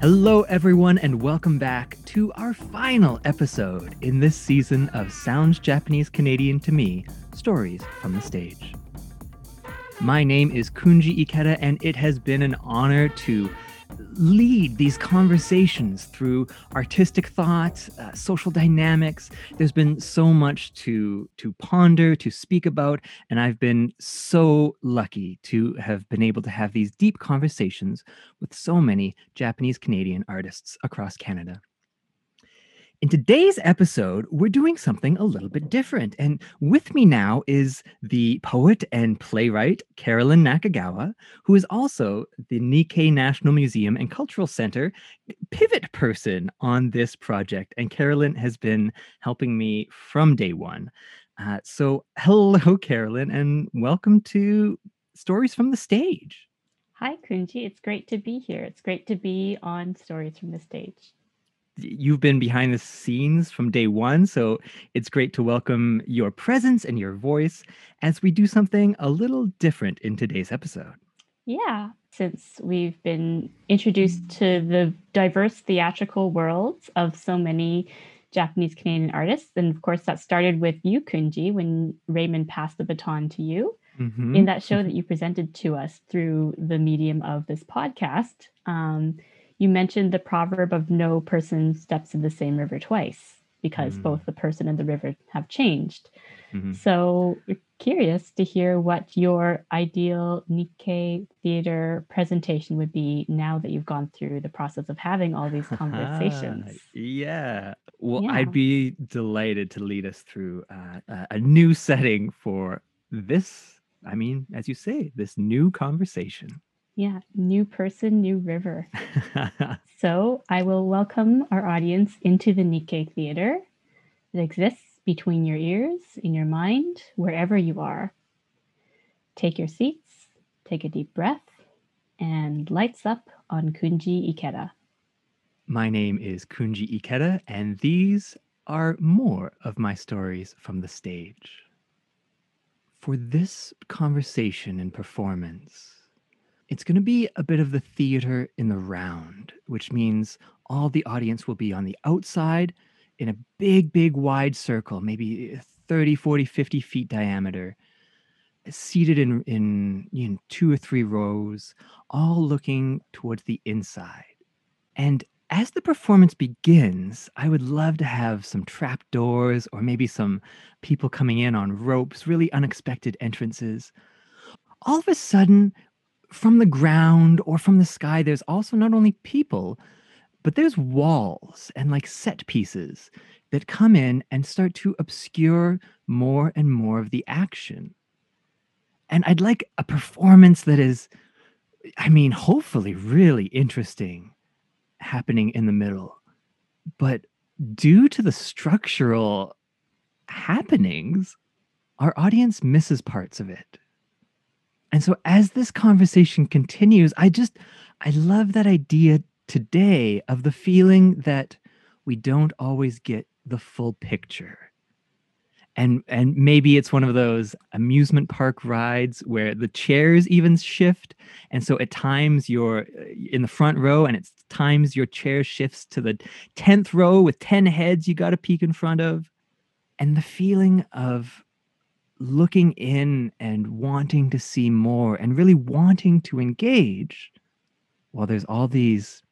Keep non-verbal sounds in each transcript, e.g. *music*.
Hello, everyone, and welcome back to our final episode in this season of Sounds Japanese Canadian to Me Stories from the Stage. My name is Kunji Ikeda, and it has been an honor to lead these conversations through artistic thoughts, uh, social dynamics. There's been so much to to ponder, to speak about, and I've been so lucky to have been able to have these deep conversations with so many Japanese Canadian artists across Canada. In today's episode, we're doing something a little bit different. And with me now is the poet and playwright Carolyn Nakagawa, who is also the Nikkei National Museum and Cultural Center pivot person on this project. And Carolyn has been helping me from day one. Uh, so, hello, Carolyn, and welcome to Stories from the Stage. Hi, Kunji. It's great to be here. It's great to be on Stories from the Stage you've been behind the scenes from day one. So it's great to welcome your presence and your voice as we do something a little different in today's episode. Yeah, since we've been introduced to the diverse theatrical worlds of so many Japanese Canadian artists. And of course, that started with you, Kunji, when Raymond passed the baton to you. Mm-hmm. In that show that you presented to us through the medium of this podcast, um, you mentioned the proverb of no person steps in the same river twice because mm. both the person and the river have changed. Mm-hmm. So, curious to hear what your ideal Nikkei theater presentation would be now that you've gone through the process of having all these conversations. *laughs* yeah. Well, yeah. I'd be delighted to lead us through uh, a new setting for this. I mean, as you say, this new conversation. Yeah, new person, new river. *laughs* so I will welcome our audience into the Nikkei Theater that exists between your ears, in your mind, wherever you are. Take your seats, take a deep breath, and lights up on Kunji Ikeda. My name is Kunji Ikeda, and these are more of my stories from the stage. For this conversation and performance, it's going to be a bit of the theater in the round, which means all the audience will be on the outside in a big, big, wide circle, maybe 30, 40, 50 feet diameter, seated in, in know, two or three rows, all looking towards the inside. And as the performance begins, I would love to have some trap doors or maybe some people coming in on ropes, really unexpected entrances. All of a sudden, from the ground or from the sky, there's also not only people, but there's walls and like set pieces that come in and start to obscure more and more of the action. And I'd like a performance that is, I mean, hopefully really interesting happening in the middle. But due to the structural happenings, our audience misses parts of it. And so as this conversation continues, I just I love that idea today of the feeling that we don't always get the full picture. And and maybe it's one of those amusement park rides where the chairs even shift and so at times you're uh, in the front row and it's times your chair shifts to the 10th row with 10 heads you got to peek in front of and the feeling of looking in and wanting to see more and really wanting to engage while there's all these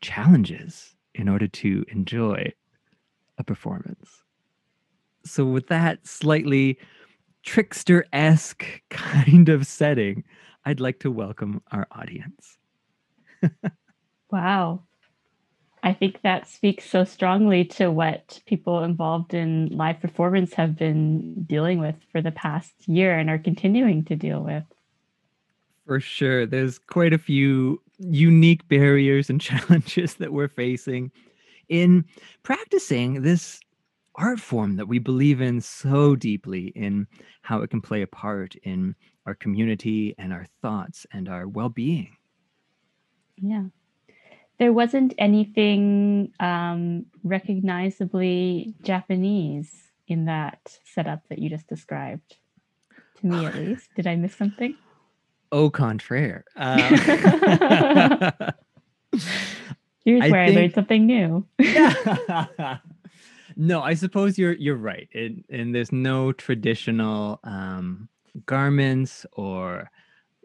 challenges in order to enjoy a performance. So, with that slightly trickster esque *laughs* kind of setting, I'd like to welcome our audience. *laughs* wow. I think that speaks so strongly to what people involved in live performance have been dealing with for the past year and are continuing to deal with. For sure. There's quite a few unique barriers and *laughs* challenges that we're facing in practicing this art form that we believe in so deeply in how it can play a part in our community and our thoughts and our well-being. Yeah there wasn't anything um, recognizably Japanese in that setup that you just described. To me, at *sighs* least. Did I miss something? Au contraire. Uh, *laughs* Here's I where think, I learned something new. *laughs* no, I suppose you're you're right. It, and there's no traditional um, garments or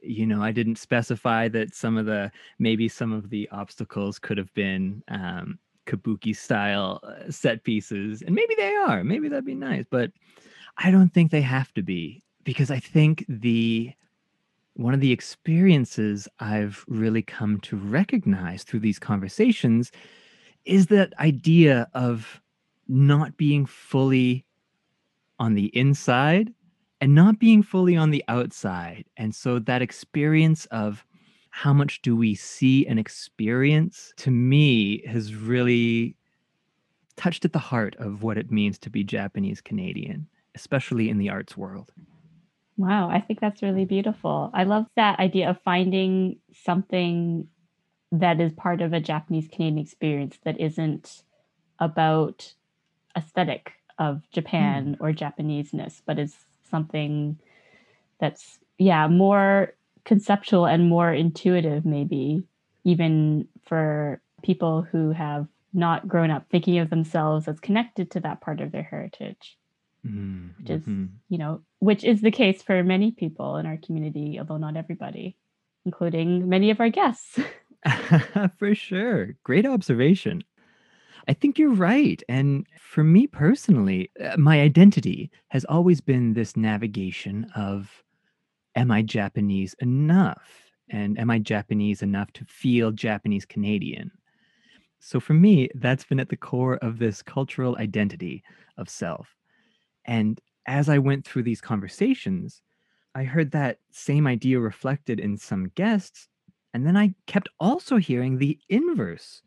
you know i didn't specify that some of the maybe some of the obstacles could have been um, kabuki style uh, set pieces and maybe they are maybe that'd be nice but i don't think they have to be because i think the one of the experiences i've really come to recognize through these conversations is that idea of not being fully on the inside and not being fully on the outside. And so that experience of how much do we see and experience to me has really touched at the heart of what it means to be Japanese Canadian, especially in the arts world. Wow, I think that's really beautiful. I love that idea of finding something that is part of a Japanese Canadian experience that isn't about aesthetic of Japan mm. or Japaneseness, but is something that's yeah more conceptual and more intuitive maybe even for people who have not grown up thinking of themselves as connected to that part of their heritage mm-hmm. which is mm-hmm. you know which is the case for many people in our community although not everybody including many of our guests *laughs* for sure great observation I think you're right. And for me personally, uh, my identity has always been this navigation of am I Japanese enough? And am I Japanese enough to feel Japanese Canadian? So for me, that's been at the core of this cultural identity of self. And as I went through these conversations, I heard that same idea reflected in some guests. And then I kept also hearing the inverse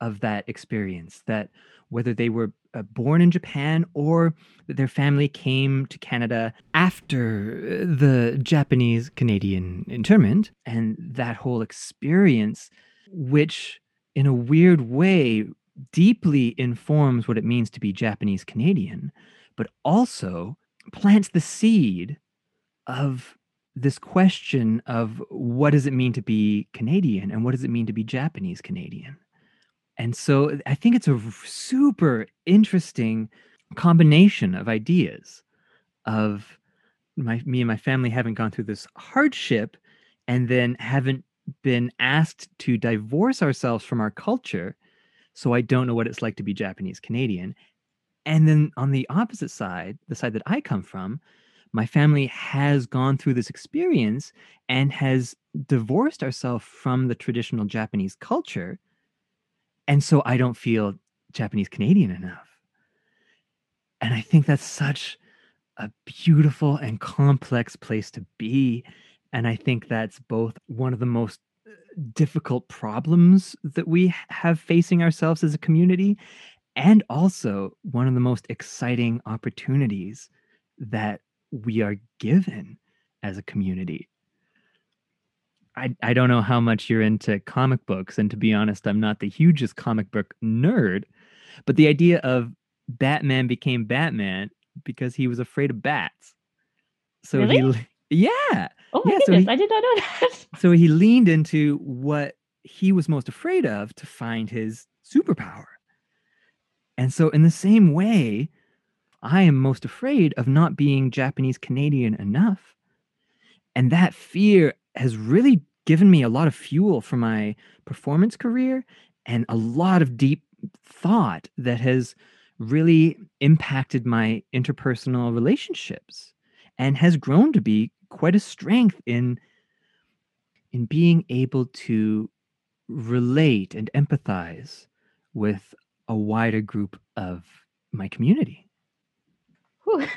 of that experience that whether they were uh, born in Japan or their family came to Canada after the Japanese Canadian internment and that whole experience which in a weird way deeply informs what it means to be Japanese Canadian but also plants the seed of this question of what does it mean to be Canadian and what does it mean to be Japanese Canadian and so I think it's a super interesting combination of ideas of my me and my family haven't gone through this hardship and then haven't been asked to divorce ourselves from our culture so I don't know what it's like to be Japanese Canadian. And then on the opposite side, the side that I come from, my family has gone through this experience and has divorced ourselves from the traditional Japanese culture and so I don't feel Japanese Canadian enough. And I think that's such a beautiful and complex place to be. And I think that's both one of the most uh, difficult problems that we have facing ourselves as a community, and also one of the most exciting opportunities that we are given as a community. I, I don't know how much you're into comic books. And to be honest, I'm not the hugest comic book nerd. But the idea of Batman became Batman because he was afraid of bats. So really? he, yeah. Oh my yeah, goodness, so he, I did not know that. *laughs* so he leaned into what he was most afraid of to find his superpower. And so, in the same way, I am most afraid of not being Japanese Canadian enough. And that fear has really given me a lot of fuel for my performance career and a lot of deep thought that has really impacted my interpersonal relationships and has grown to be quite a strength in in being able to relate and empathize with a wider group of my community. *laughs*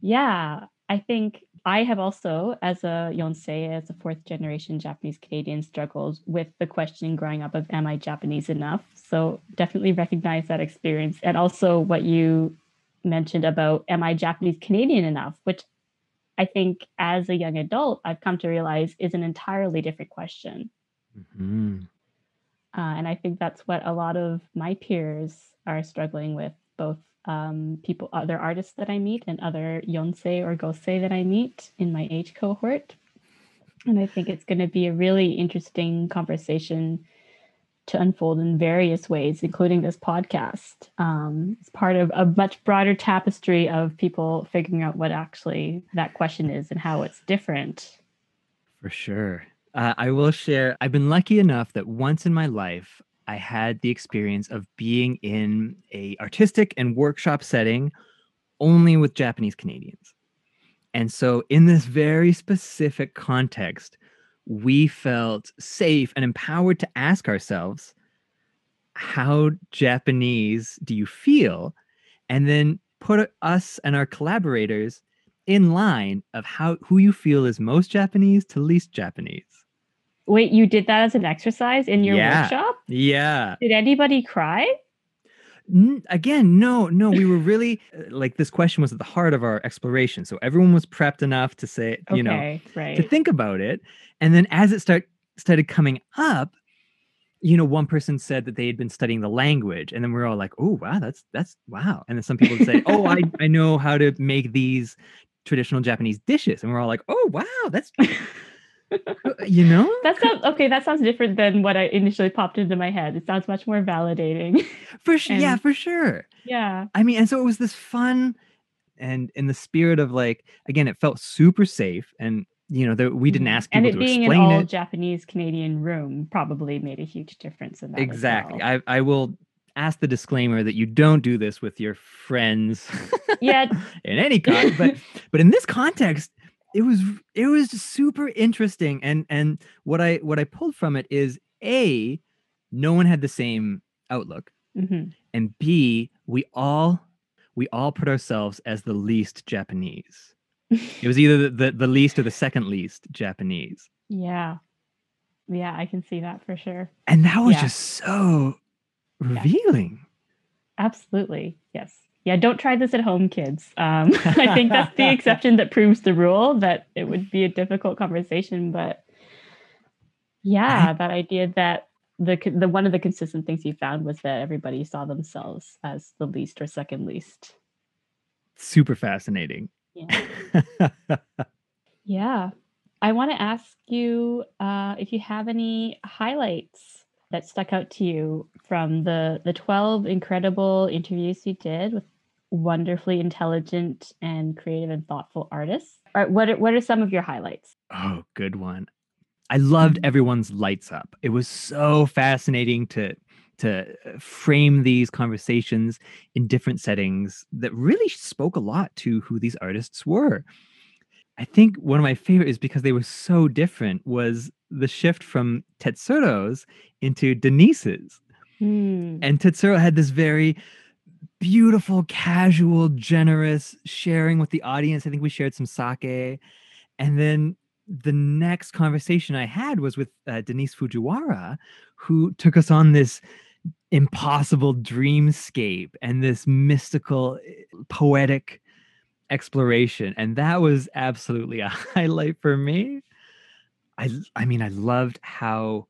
yeah, I think I have also, as a Yonsei, as a fourth generation Japanese Canadian, struggled with the question growing up of am I Japanese enough? So definitely recognize that experience. And also what you mentioned about am I Japanese Canadian enough, which I think as a young adult, I've come to realize is an entirely different question. Mm-hmm. Uh, and I think that's what a lot of my peers are struggling with, both um, people, other artists that I meet, and other yonsei or gosei that I meet in my age cohort. And I think it's going to be a really interesting conversation to unfold in various ways, including this podcast. Um, it's part of a much broader tapestry of people figuring out what actually that question is and how it's different. For sure. Uh, I will share. I've been lucky enough that once in my life, I had the experience of being in a artistic and workshop setting only with Japanese Canadians. And so, in this very specific context, we felt safe and empowered to ask ourselves, how Japanese do you feel? And then put us and our collaborators in line of how who you feel is most Japanese to least Japanese. Wait, you did that as an exercise in your yeah. workshop? Yeah. Did anybody cry? N- again, no, no. We were really *laughs* uh, like this question was at the heart of our exploration. So everyone was prepped enough to say, you okay, know, right. to think about it. And then as it start started coming up, you know, one person said that they had been studying the language, and then we are all like, "Oh, wow, that's that's wow." And then some people would say, *laughs* "Oh, I I know how to make these traditional Japanese dishes," and we're all like, "Oh, wow, that's." *laughs* you know that sounds okay that sounds different than what i initially popped into my head it sounds much more validating *laughs* for sure yeah for sure yeah I mean, and so it was this fun and in the spirit of like, again, it felt super safe. And, you know, there, we didn't Mhm. ask and people it to being an all it. japanese canadian room probably made a huge difference in that Exactly. well. I, I will ask the disclaimer that you don't do this with your friends *laughs* yeah *laughs* in any con but but in this context it was it was just super interesting and and what i what i pulled from it is a no one had the same outlook mhm. and b we all we all put ourselves as the least japanese. It was either the, the, the least or the second least japanese. Yeah. Yeah i can see that for sure. And that was Yeah. just so revealing. Absolutely yes yeah don't try this at home kids. Um, *laughs* i think that's the *laughs* exception that proves the rule that it would be a difficult conversation but yeah that idea that the the one of the consistent things you found was that everybody saw themselves as the least or second least. Super fascinating. Yeah. *laughs* Yeah. I want to ask you uh, if you have any highlights that stuck out to you from the the 12 incredible interviews you did with wonderfully intelligent and creative and thoughtful artists. All right, what are, what are some of your highlights? Oh, good one. I loved Mhm. everyone's lights up. It was so fascinating to to uh, frame these conversations in different settings that really spoke a lot to who these artists were. I think one of my favorite is because they were so different was the shift from Tetsuro's into Denise's. Hmm. And Tetsuro had this very beautiful, casual, generous sharing with the audience. I think we shared some sake. And then the next conversation I had was with uh, Denise Fujiwara, who took us on this impossible dreamscape and this mystical, eh, poetic exploration. And that was absolutely a *laughs* highlight for me. I, I mean, I loved how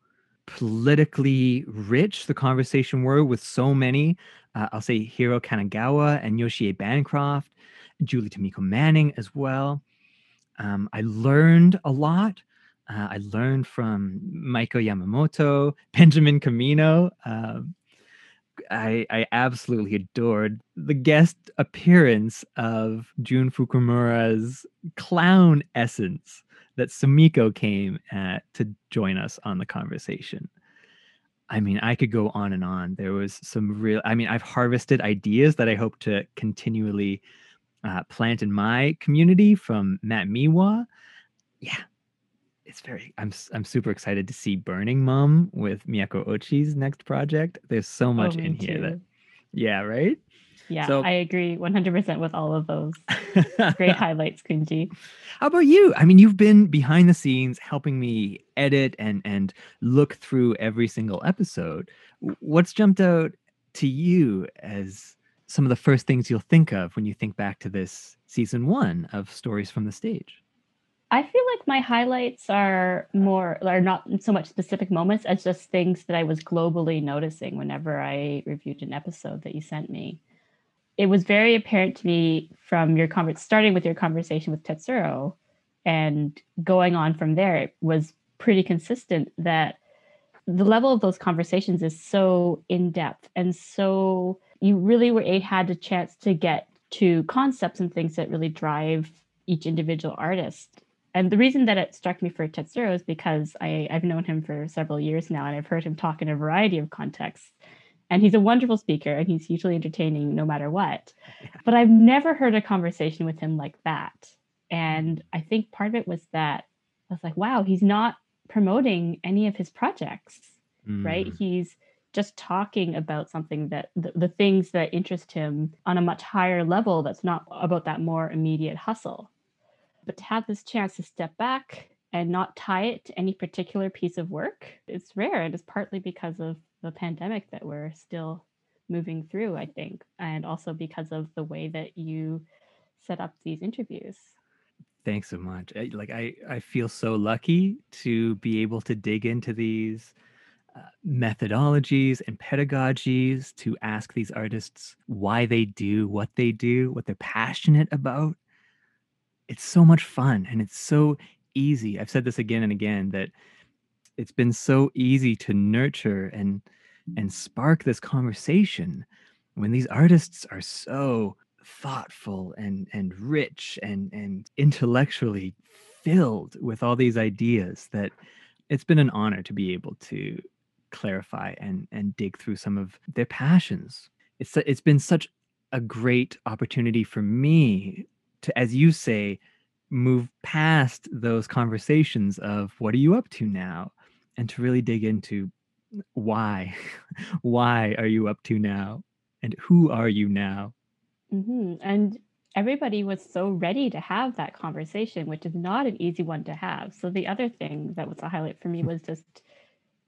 politically rich the conversation were with so many. Uh, I'll say Hiro Kanagawa and Yoshie Bancroft, Julie Tamiko Manning as well. Um, I learned a lot. Uh, I learned from Maiko Yamamoto, *laughs* Benjamin Kamino. Um, I, I absolutely adored the guest appearance of Jun Fukumura's clown essence that Sumiko came at to join us on the conversation. I mean, I could go on and on. There was some real, I mean, I've harvested ideas that I hope to continually uh, plant in my community from Matt Miwa. Yeah, it's very, I'm, I'm super excited to see Burning Mum with Miyako Ochi's next project. There's so oh, much Oh, in here that, yeah, right? Yeah, so- I agree 100% with all of those. *laughs* Great highlights, Kunji. How about you? I mean, you've been behind the scenes helping me edit and and look through every single episode. What's jumped out to you as some of the first things you'll think of when you think back to this season 1 of Stories from the Stage? I feel like my highlights are more are not so much specific moments as just things that I was globally noticing whenever I reviewed an episode that you sent me. It was very apparent to me from your conver- starting with your conversation with Tetsuro and going on from there, it was pretty consistent that the level of those conversations is so in depth and so you really were had a chance to get to concepts and things that really drive each individual artist. And the reason that it struck me for Tetsuro is because I, I've known him for several years now and I've heard him talk in a variety of contexts. And he's a wonderful speaker and he's hugely entertaining no matter what. But I've never heard a conversation with him like that. And I think part of it was that I was like, wow, he's not promoting any of his projects, mm. right? He's just talking about something that the, the things that interest him on a much higher level that's not about that more immediate hustle. But to have this chance to step back and not tie it to any particular piece of work, it's rare. And it's partly because of the pandemic that we're still moving through, I think, and also because of the way that you set up these interviews. Thanks so much. Like I, I feel so lucky to be able to dig into these uh, methodologies and pedagogies to ask these artists why they do what they do, what they're passionate about. It's so much fun and it's so easy. I've said this again and again that it's been so easy to nurture and and spark this conversation when these artists are so thoughtful and and rich and and intellectually filled with all these ideas that it's been an honor to be able to clarify and and dig through some of their passions. It's it's been such a great opportunity for me to, as you say, move past those conversations of what are you up to now, and to really dig into why, *laughs* why are you up to now, and who are you now. Mm-hmm. And everybody was so ready to have that conversation, which is not an easy one to have. So the other thing that was a highlight for me was just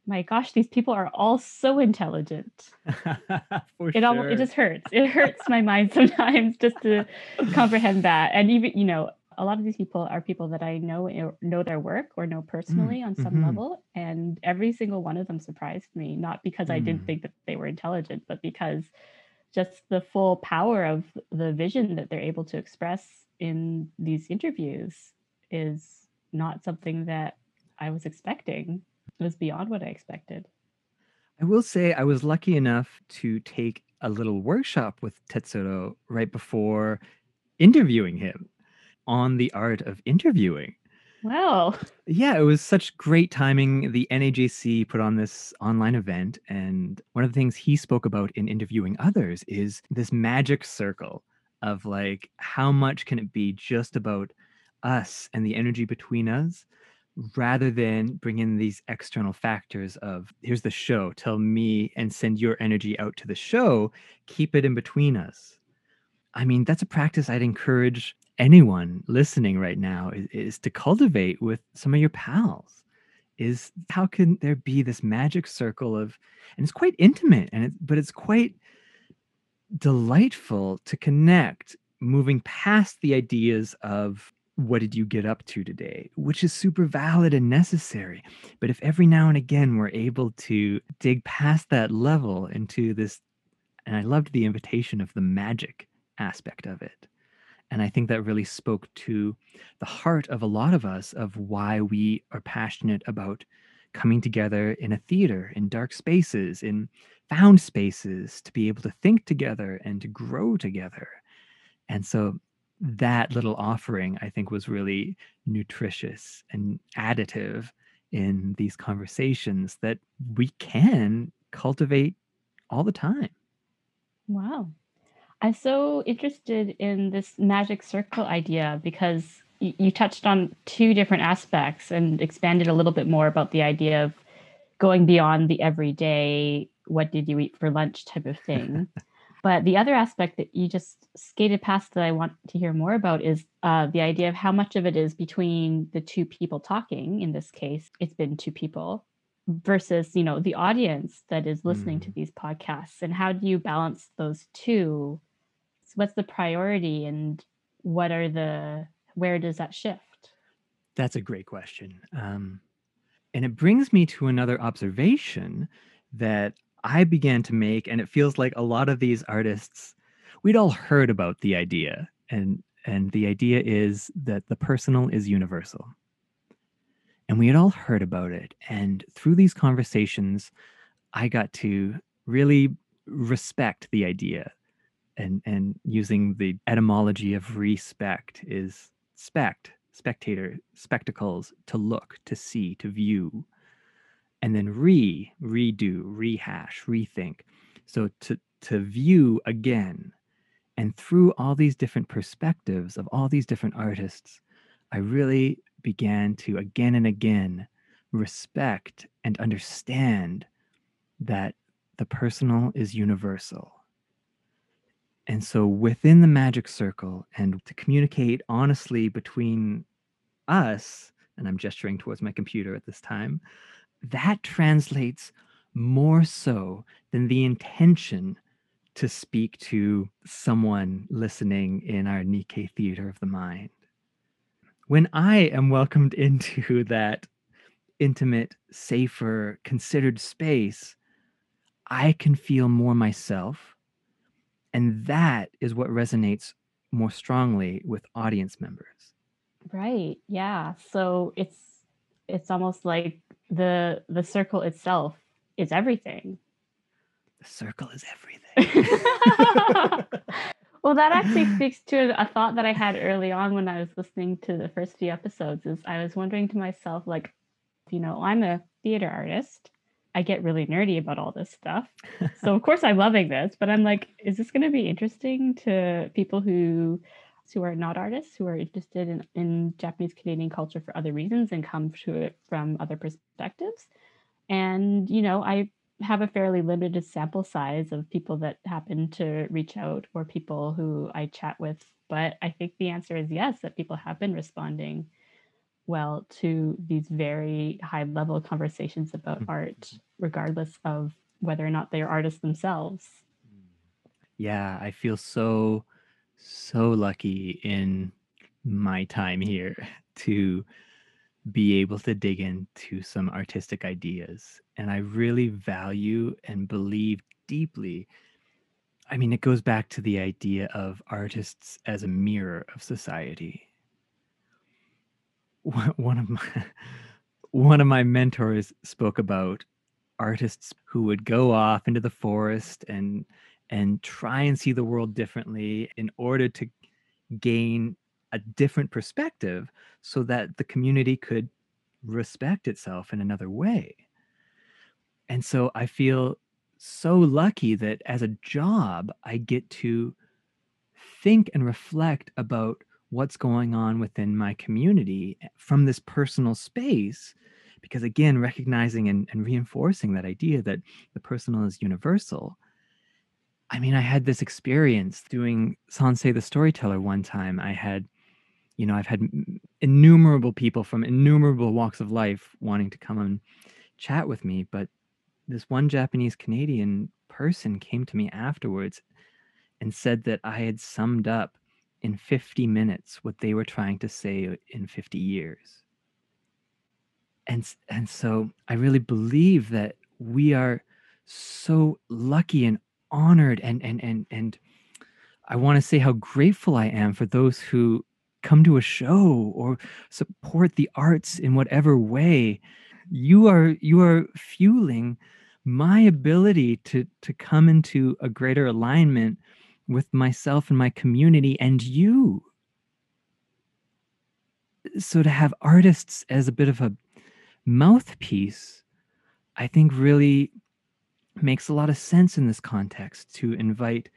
my gosh, these people are all so intelligent. *laughs* For it all it just hurts. It hurts my mind *laughs* sometimes just to comprehend that. And even, you know, a lot of these people are people that I know eh, know their work or know personally mm, on some mm-hmm. level. And every single one of them surprised me, not because mm. I didn't mm. think that they were intelligent, but because just the full power of the vision that they're able to express in these interviews is not something that I was expecting. It was beyond what I expected. I will say I was lucky enough to take a little workshop with Tetsuro right before interviewing him on the art of interviewing. Wow. Yeah, it was such great timing. The NAJC put on this online event, and one of the things he spoke about in interviewing others is this magic circle of like, how much can it be just about us and the energy between us rather than bring in these external factors of here's the show tell me and send your energy out to the show keep it in between us. I mean that's a practice i'd encourage anyone listening right now is, is to cultivate with some of your pals is how can there be this magic circle of and it's quite intimate and it, but it's quite delightful to connect moving past the ideas of what did you get up to today? Which is super valid and necessary. But if every now and again we're able to dig past that level into this, and I loved the invitation of the magic aspect of it. And I think that really spoke to the heart of a lot of us of why we are passionate about coming together in a theater, in dark spaces, in found spaces, to be able to think together and to grow together. And so that little offering, I think, was really nutritious and additive in these conversations that we can cultivate all the time. Wow. I'm so interested in this magic circle idea because you touched on two different aspects and expanded a little bit more about the idea of going beyond the everyday, what did you eat for lunch type of thing. *laughs* But the other aspect that you just skated past that I want to hear more about is uh, the idea of how much of it is between the two people talking. In this case, it's been two people versus you know the audience that is listening mm. to these podcasts and how do you balance those two so what's the priority and what are the where does that shift that's a great question um, and it brings me to another observation that I began to make, and it feels like a lot of these artists, we'd all heard about the idea, and and the idea is that the personal is universal. And we had all heard about it. And through these conversations, I got to really respect the idea. And, and using the etymology of respect is spect, spectator, spectacles, to look, to see, to view. And then re, redo, rehash, rethink. So to, to view again. And through all these different perspectives of all these different artists, I really began to again and again respect and understand that the personal is universal. And so within the magic circle, and to communicate honestly between us, and I'm gesturing towards my computer at this time, that translates more so than the intention to speak to someone listening in our Nikkei theater of the mind. When I am welcomed *laughs* into that intimate, safer, considered space, I can feel more myself. And that is what resonates more strongly with audience members. Right. Yeah. So it's it's almost like the the circle itself is everything. The circle is everything. *laughs* well, that actually *laughs* speaks to a thought that I had early on when I was listening to the first few episodes is I was wondering to myself like you know, I'm a theater artist I get really nerdy about all this stuff. so of course I'm loving this, but I'm like, is this going to be interesting to people who who are not artists, who are interested in, in Japanese Canadian culture for other reasons and come to it from other perspectives? And you know, I have a fairly limited sample size of people that happen to reach out or people who I chat with. But I think the answer is yes, that people have been responding well to these very high level conversations about mm-hmm. art, regardless of whether or not they are artists themselves. Yeah, I feel so, so lucky in my time here *laughs* to be able to dig into some artistic ideas. And I really value and believe deeply. I mean, it goes back to the idea of artists as a mirror of society one of my *laughs* one of my mentors spoke about artists who would go off into the forest and and try and see the world differently in order to gain a different perspective so that the community could respect itself in another way. And so I feel so lucky that as a job, I get to think and reflect about what's going on within my community eh, from this personal space because again recognizing and, and, reinforcing that idea that the personal is universal i mean i had this experience doing sansei the storyteller one time i had you know i've had innumerable people from innumerable walks of life wanting to come and chat with me but this one japanese canadian person came to me afterwards and said that i had summed up in 50 minutes what they were trying to say in 50 years. And, and so I really believe that we are so lucky and honored and and and and I want to say how grateful I am for those who come to a show or support the arts in whatever way. You are you are fueling my ability to to come into a greater alignment with myself and my community and you. So to have artists as a bit of a mouthpiece, I think really makes a lot of sense in this context to invite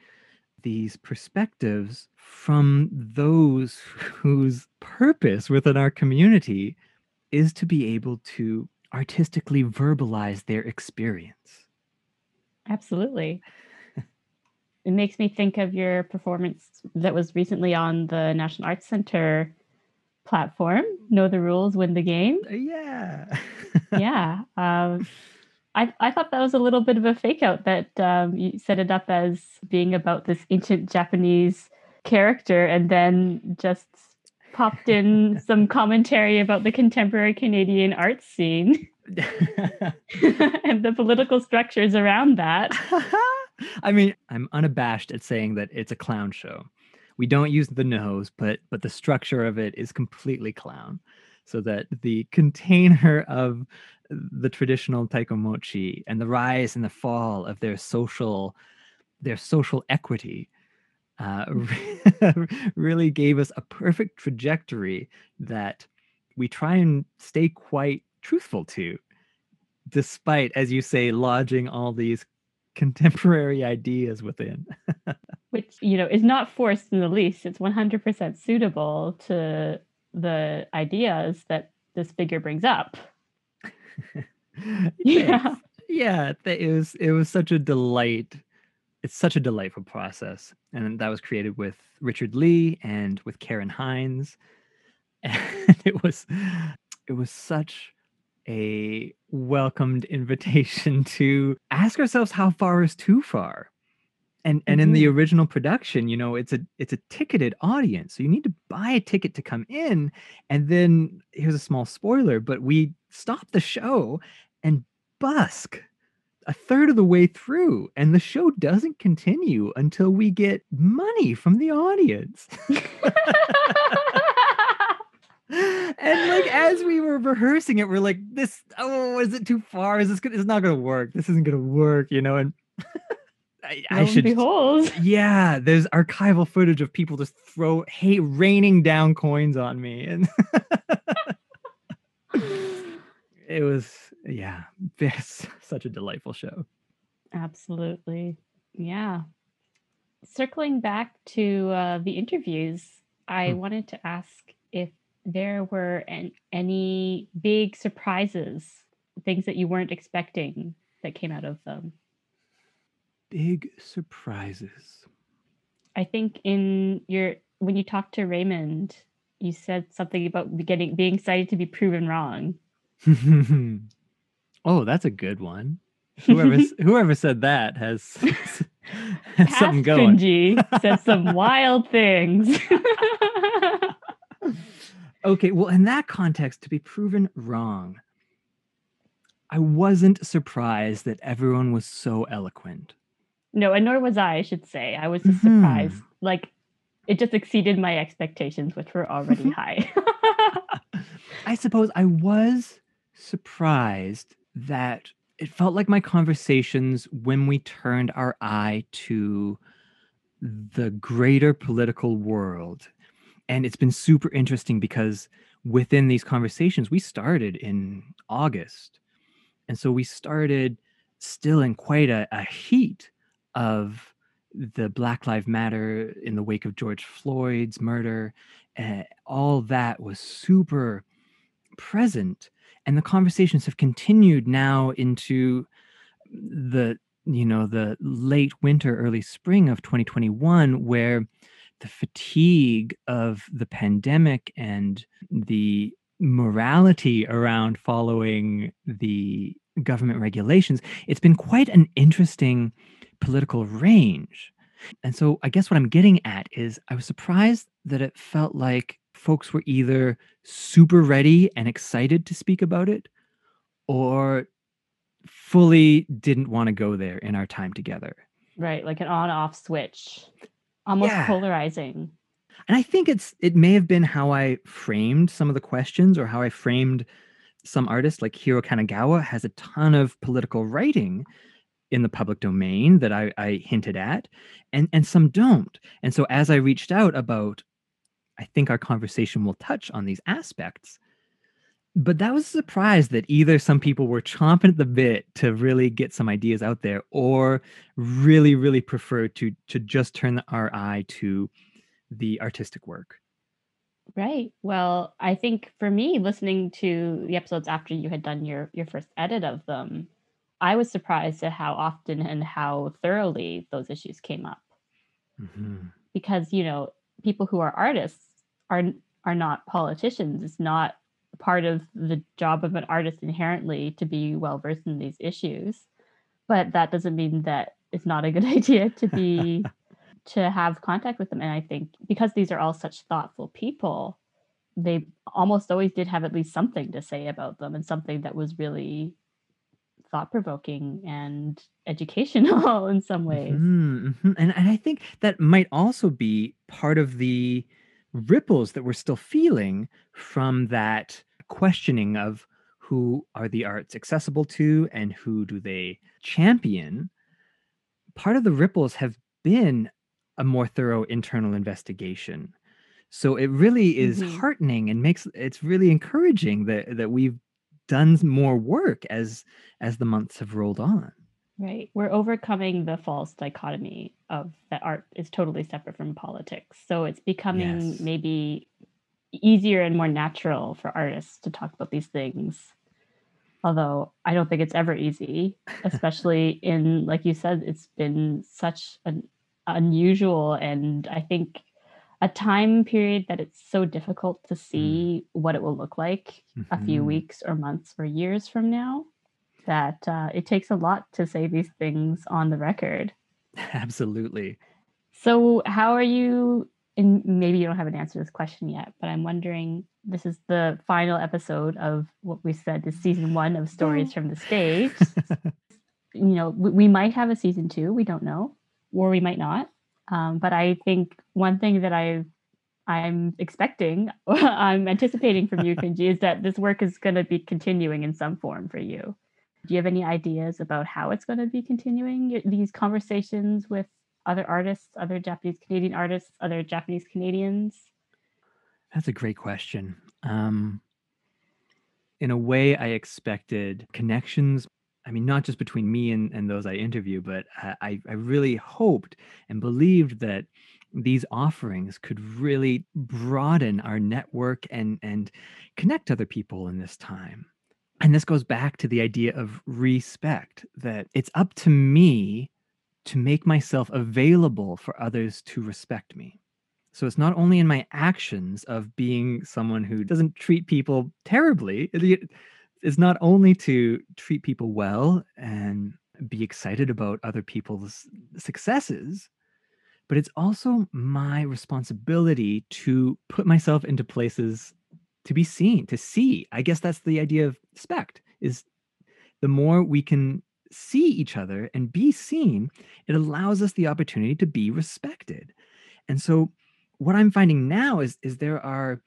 these perspectives from those *laughs* whose purpose within our community is to be able to artistically verbalize their experience. Absolutely it makes me think of your performance that was recently on the National Arts Center platform. Know the rules, win the game. Uh, yeah. *laughs* yeah. Um, I, I thought that was a little bit of a fake out that um, you set it up as being about this ancient Japanese character and then just popped in *laughs* some commentary about the contemporary Canadian art scene *laughs* and the political structures around that. *laughs* I mean, I'm unabashed at saying that it's a clown show. We don't use the nose, but but the structure of it is completely clown. So that the container *laughs* of the traditional taikomochi and the rise and the fall of their social their social equity uh, *laughs* really gave us a perfect trajectory that we try and stay quite truthful to despite as you say lodging all these contemporary *laughs* ideas within. Which you know is not forced in the least. It's 100% suitable to the ideas that this figure brings up. *laughs* Yeah. Yeah it was it was such a delight. It's such a delightful process and that was created with richard lee and with karen hines. *laughs* And it was it was such a welcomed invitation to ask ourselves how far is too far and and in the Mhm. original production you know it's a it's a ticketed audience so you need to buy a ticket to come in and then here's a small spoiler but we stop the show and busk a third of the way through and the show doesn't continue until we get money from the audience. *laughs* And like as we were rehearsing it we're like this oh is it too far? Is this gonna it's not gonna work. This isn't gonna work you know and *laughs* I, I should behold. yeah there's archival footage of people just throw hey raining down coins on me and *laughs* it was yeah this such a delightful show Absolutely. Yeah. Circling back to uh, the interviews, I Hmm. wanted to ask if there were an, any big surprises, things that you weren't expecting that came out of them. Big surprises I think in your when you talked to Raymond, you said something about getting being excited to be proven wrong. *laughs* oh that's a good one whoever *laughs* whoever said that has, *laughs* has something going said some wild things. okay well in that context to be proven wrong i wasn't surprised that everyone was so eloquent no, and nor was I, I should say. I was just surprised. Mhm. Like it just exceeded my expectations, which were already high. *laughs* I suppose I was surprised that it felt like my conversations when we turned our eye to the greater political world. And it's been super interesting because within these conversations, we started in August. And so we started still in quite a, a heat of the Black Lives Matter in the wake of George Floyd's murder. Uh, all that was super present and the conversations have continued now into the you know the late winter early spring of 2021 where the fatigue of the pandemic and the morality around following the government regulations it's been quite an interesting political range and so i guess what i'm getting at is i was surprised that it felt like folks were either super ready and excited to speak about it or fully didn't want to go there in our time together. right, like an on-off switch. Almost Yeah. polarizing. And I think it's it may have been how I framed some of the questions or how I framed some artists like Hiro Kanagawa has a ton of political writing in the public domain that I, I hinted at and and some don't. And so as I reached out about I think our conversation will touch on these aspects. But that was a surprise that either some people were chomping at the bit to really get some ideas out there or really, really prefer to to just turn our eye to the artistic work. Right. Well, I think for me, listening to the episodes after you had done your your first edit of them, I was surprised at how often and how thoroughly those issues came up. Mhm. Because you know, people who are artists are are not politicians. It's not part of the job of an artist inherently to be well versed in these issues. But that doesn't mean that it's not a good *laughs* idea to be *laughs* to have contact with them. And I think because these are all such thoughtful people, they almost always did have at least something to say about them and something that was really thought provoking and educational *laughs* in some ways. Mhm, mhm. And, and I think that might also be part of the ripples that we're still feeling from that questioning of who are the arts accessible to and who do they champion, part of the ripples have been a more thorough internal investigation. So it really is Mhm. heartening and makes it's really encouraging that that we've done more work as as the months have rolled on. Right. We're overcoming the false dichotomy of that art is totally separate from politics. So it's becoming Yes. maybe easier and more natural for artists to talk about these things. Although I don't think it's ever easy, *laughs* especially in, like you said, it's been such an unusual and I think a time period that it's so difficult to see what it will look like a few Mhm. weeks or months or years from now that uh, it takes a lot to say these things on the record. *laughs* Absolutely. So, how are you? And maybe you don't have an answer to this question yet, but I'm wondering. This is the final episode of what we said is season one of Stories from the Stage. *laughs* You know, we, we might have a season two. We don't know, or we might not. Um, but I think one thing that I I'm expecting, *laughs* I'm anticipating from you, Kunji, is that this work is going to be continuing in some form for you. Do you have any ideas about how it's going to be continuing these conversations with other artists, other Japanese Canadian artists, other Japanese Canadians? That's a great question. Um, in a way, I expected connections. I mean, not just between me and, and those I interview, but I, I really hoped and believed that these offerings could really broaden our network and and connect other people in this time. And this goes back to the idea of respect that it's up to me to make myself available for others to respect me. So it's not only in my actions of being someone who doesn't treat people terribly, it's not only to treat people well and be excited about other people's successes, but it's also my responsibility to put myself into places to be seen, to see. I guess that's the idea of respect is the more we can see each other and be seen, it allows us the opportunity to be respected. And so what I'm finding now is is there are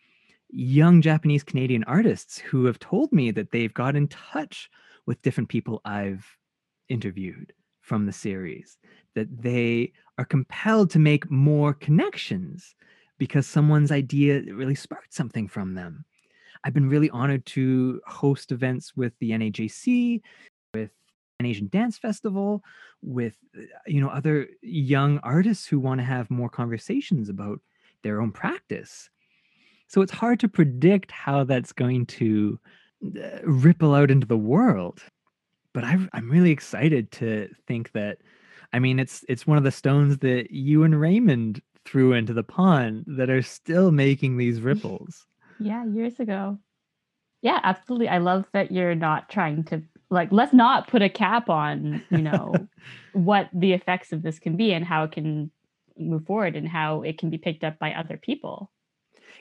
young Japanese Canadian artists who have told me that they've got in touch with different people I've interviewed from the series that they are compelled to make more connections because someone's idea really sparked something from them. I've been really honored to host events with the NAJC, with an Asian Dance Festival, with you know other young artists who want to have more conversations about their own practice. So it's hard to predict how that's going to uh, ripple out into the world. But I, I'm really excited to think that. I mean, it's it's one of the stones that you and Raymond threw into the pond that are still making these *laughs* ripples. Yeah, years ago. Yeah, absolutely. I love that you're not trying to like let's not put a cap on, you know, *laughs* what the effects of this can be and how it can move forward and how it can be picked up by other people.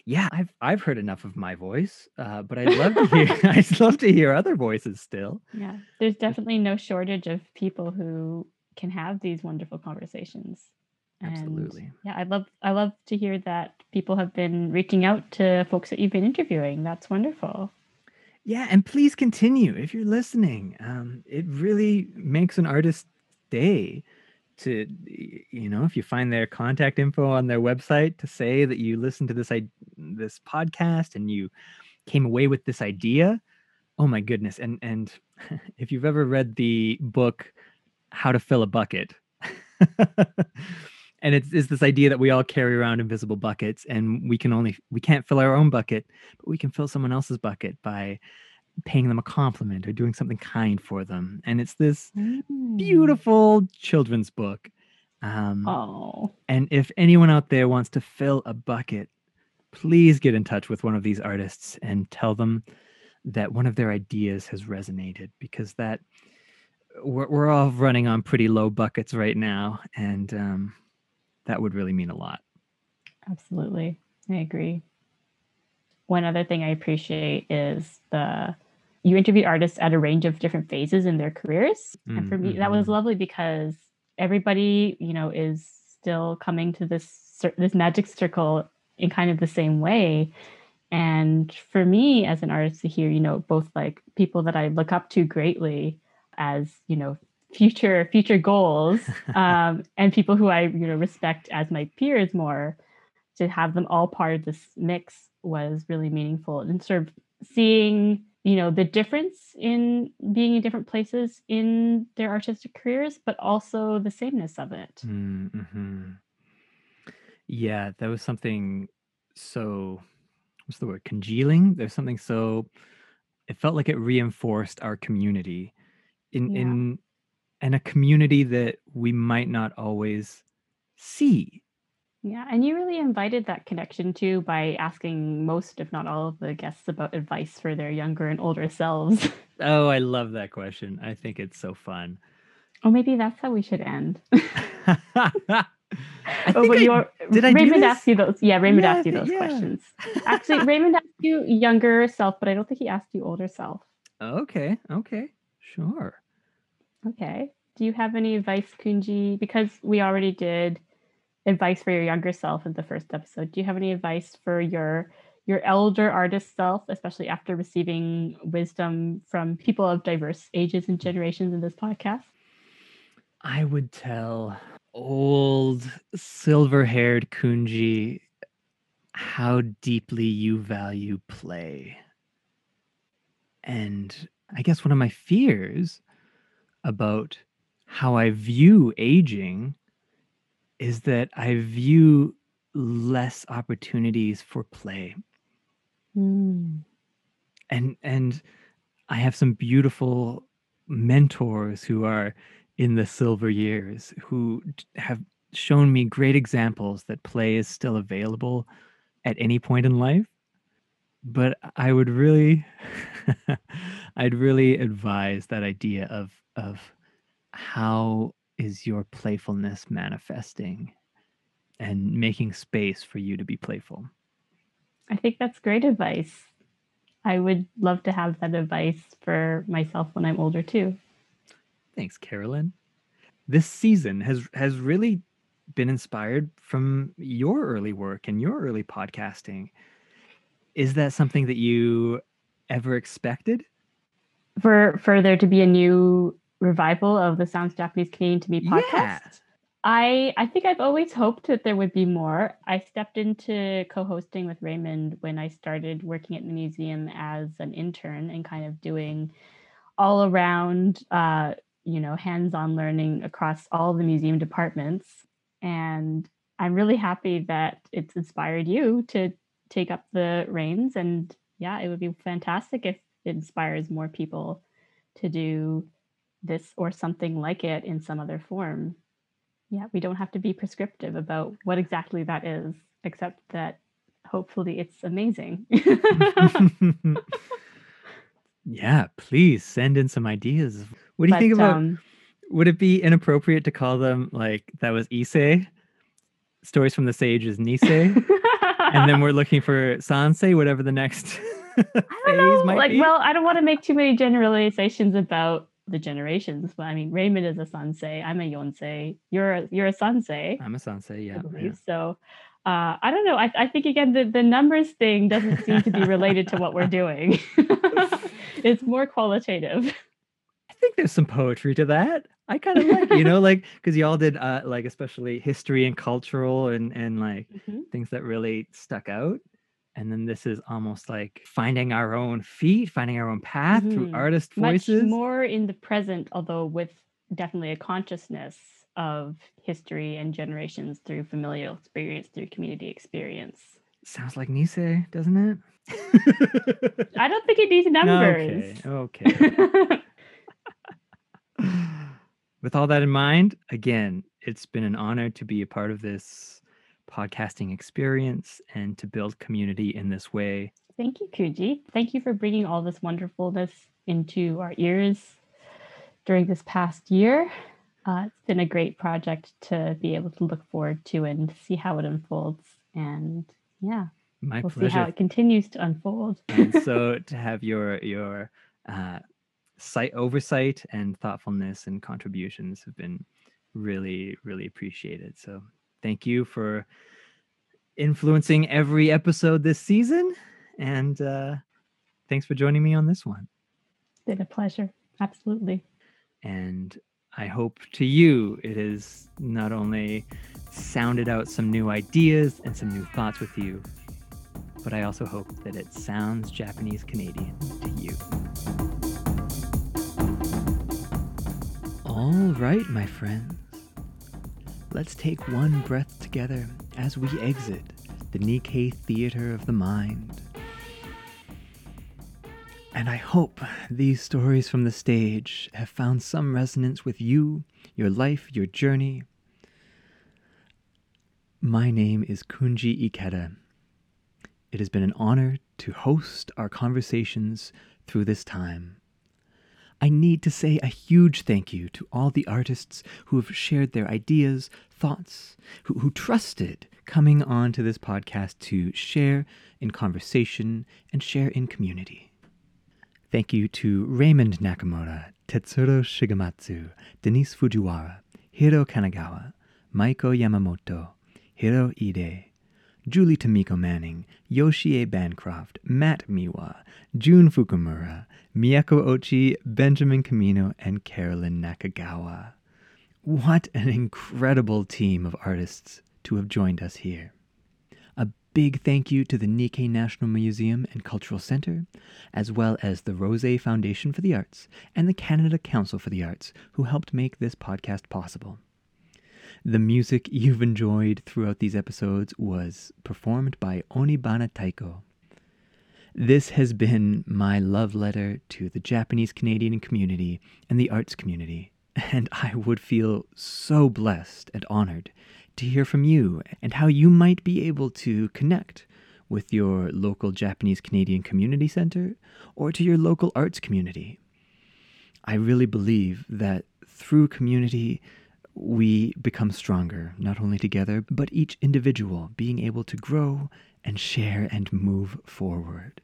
Yeah, I've I've heard enough of my voice, uh, but I'd love to hear *laughs* I'd love to hear other voices still. Yeah. There's definitely no shortage of people who can have these wonderful conversations. And Absolutely. yeah, I love I love to hear that people have been reaching out to folks that you've been interviewing. That's wonderful. Yeah, and please continue if you're listening. Um, it really makes an artist day to, you know, if you find their contact info on their website to say that you listened to this this podcast and you came away with this idea. Oh my goodness! And and *laughs* if you've ever read the book How to Fill a Bucket, *laughs* and it's, it's this idea that we all carry around invisible buckets, and we can only we can't fill our own bucket, but we can fill someone else's bucket by paying them a compliment or doing something kind for them. And it's this Mm. beautiful children's book. Um, Oh. and if anyone out there wants to fill a bucket, please get in touch with one of these artists and tell them that one of their ideas has resonated because that we're, we're all running on pretty low buckets right now. And um, that would really mean a lot. Absolutely. I agree. One other thing I appreciate is the you interview artists at a range of different phases in their careers. And for me, that was Mhm. lovely because everybody, you know, is still coming to this this magic circle in kind of the same way. And for me as an artist to hear, you know, both like people that I look up to greatly as, you know, future future goals *laughs* um, and people who I, you know, respect as my peers more, to have them all part of this mix was really meaningful and sort of seeing you know the difference in being in different places in their artistic careers but also the sameness of it mm-hmm. yeah that was something so what's the word congealing there's something so it felt like it reinforced our community in yeah. in and a community that we might not always see yeah, and you really invited that connection too by asking most, if not all, of the guests about advice for their younger and older selves. *laughs* Oh, I love that question. I think it's so fun. Oh, maybe that's how we should end. *laughs* I oh, but did I Raymond asked you those. Yeah, Raymond yeah, asked you those yeah. questions. *laughs* Actually, Raymond asked you younger self, but I don't think he asked you older self. Okay. Okay. Sure. Okay. Do you have any advice, Kunji? Because we already did advice for your younger self in the first episode. Do you have any advice for your your elder artist self, especially after receiving wisdom from people of diverse ages and generations in this podcast? I would tell old silver-haired Kunji how deeply you value play. And I guess one of my fears about how I view aging is that I view less opportunities for play. Mm. And and I have some beautiful mentors who are in the silver years who have shown me great examples that play is still available at any point in life but i would really *laughs* i'd really advise that idea of of how is your playfulness manifesting and making space for you to be playful? I think that's great advice. I would love to have that advice for myself when I'm older too. Thanks, Carolyn. This season has has really been inspired from your early work and your early podcasting. Is that something that you ever expected? For for there to be a new revival of the Sounds Japanese Canadian to Me podcast. Yeah. I I think I've always hoped that there would be more. I stepped into co-hosting with Raymond when I started working at the museum as an intern and kind of doing all around uh, you know, hands-on learning across all the museum departments. And I'm really happy that it's inspired you to take up the reins. And yeah, it would be fantastic if it inspires more people to do this or something like it in some other form. Yeah, we don't have to be prescriptive about what exactly that is, except that hopefully it's amazing. *laughs* yeah, please send in some ideas. What do you but, think about? Um, would it be inappropriate to call them like that was Issei? Stories from the Stage is Nisei, and then we're looking for Sansei, whatever the next *laughs* I don't might like, be. Well, I don't want to make too many generalizations about the generations. But I mean, Raymond is a sansei. I'm a yonsei. You're a, you're a sansei. I'm a sansei. Yeah. yeah. So uh, I don't know. I, I think again the, the numbers thing doesn't seem to be related to what we're doing. *laughs* it's more qualitative. I think there's some poetry to that. I kind of like, you know, like because y'all did uh, like especially history and cultural and and like *laughs* mm-hmm. things that really stuck out and then this is almost like finding our own feet finding our own path mm-hmm. through artist voices. Much more in the present although with definitely a consciousness of history and generations through familial experience through community experience. Sounds like nisei doesn't it? I don't think it needs *laughs* numbers okay okay. *laughs* With all that in mind again it's been an honor to be a part of this podcasting experience and to build community in this way. Thank you, Kunji. Thank you for bringing all this wonderfulness into our ears during this past year. Uh, it's been a great project to be able to look forward to and see how it unfolds. And yeah, my we'll pleasure. see how it continues to unfold. and so *laughs* to have your your uh, site oversight and thoughtfulness and contributions have been really really appreciated. So thank you for influencing every episode this season. And uh, thanks for joining me on this one. It's Been a pleasure. Absolutely. And I hope to you it has not only sounded out some new ideas and some new thoughts with you, but I also hope that it sounds Japanese Canadian to you. All right, my friends. Let's take one breath together as we exit the Nikkei Theater of the Mind. And I hope these stories from the stage have found some resonance with you, your life, your journey. My name is Kunji Ikeda. It has been an honor to host our conversations through this time. I need to say a huge thank you to all the artists who have shared their ideas, thoughts, who, who trusted coming on to this podcast to share in conversation and share in community. Thank you to Raymond Nakamura, Tetsuro Shigematsu, Denise Fujiwara, Hiro Kanagawa, Maiko Yamamoto, Hiro Ide, Julie Tamiko Manning, Yoshie Bancroft, Matt Miwa, June Fukumura, Miyako Ochi, Benjamin Kamino, and Carolyn Nakagawa. What an incredible team of artists to have joined us here. A big thank you to the Nikkei National Museum and Cultural Center, as well as the Rose Foundation for the Arts and the Canada Council for the Arts, who helped make this podcast possible. The music you've enjoyed throughout these episodes was performed by Onibana Taiko. This has been my love letter to the Japanese Canadian community and the arts community, and I would feel so blessed and honored to hear from you and how you might be able to connect with your local Japanese Canadian community center or to your local arts community. I really believe that through community, we become stronger, not only together, but each individual being able to grow and share and move forward.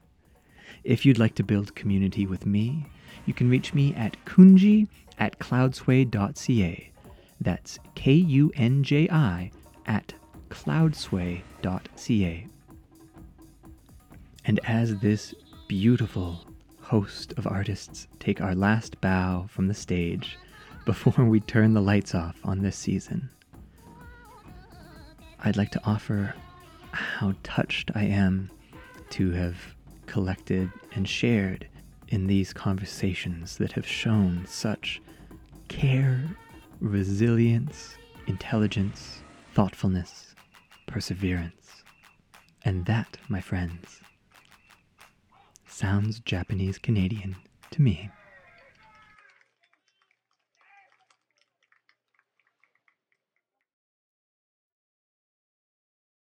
If you'd like to build community with me, you can reach me at kunji at cloudsway.ca. That's K U N J I at cloudsway.ca. And as this beautiful host of artists take our last bow from the stage before we turn the lights off on this season, I'd like to offer how touched I am to have collected and shared in these conversations that have shown such care, resilience, intelligence, thoughtfulness, perseverance. And that, my friends, sounds Japanese Canadian to me.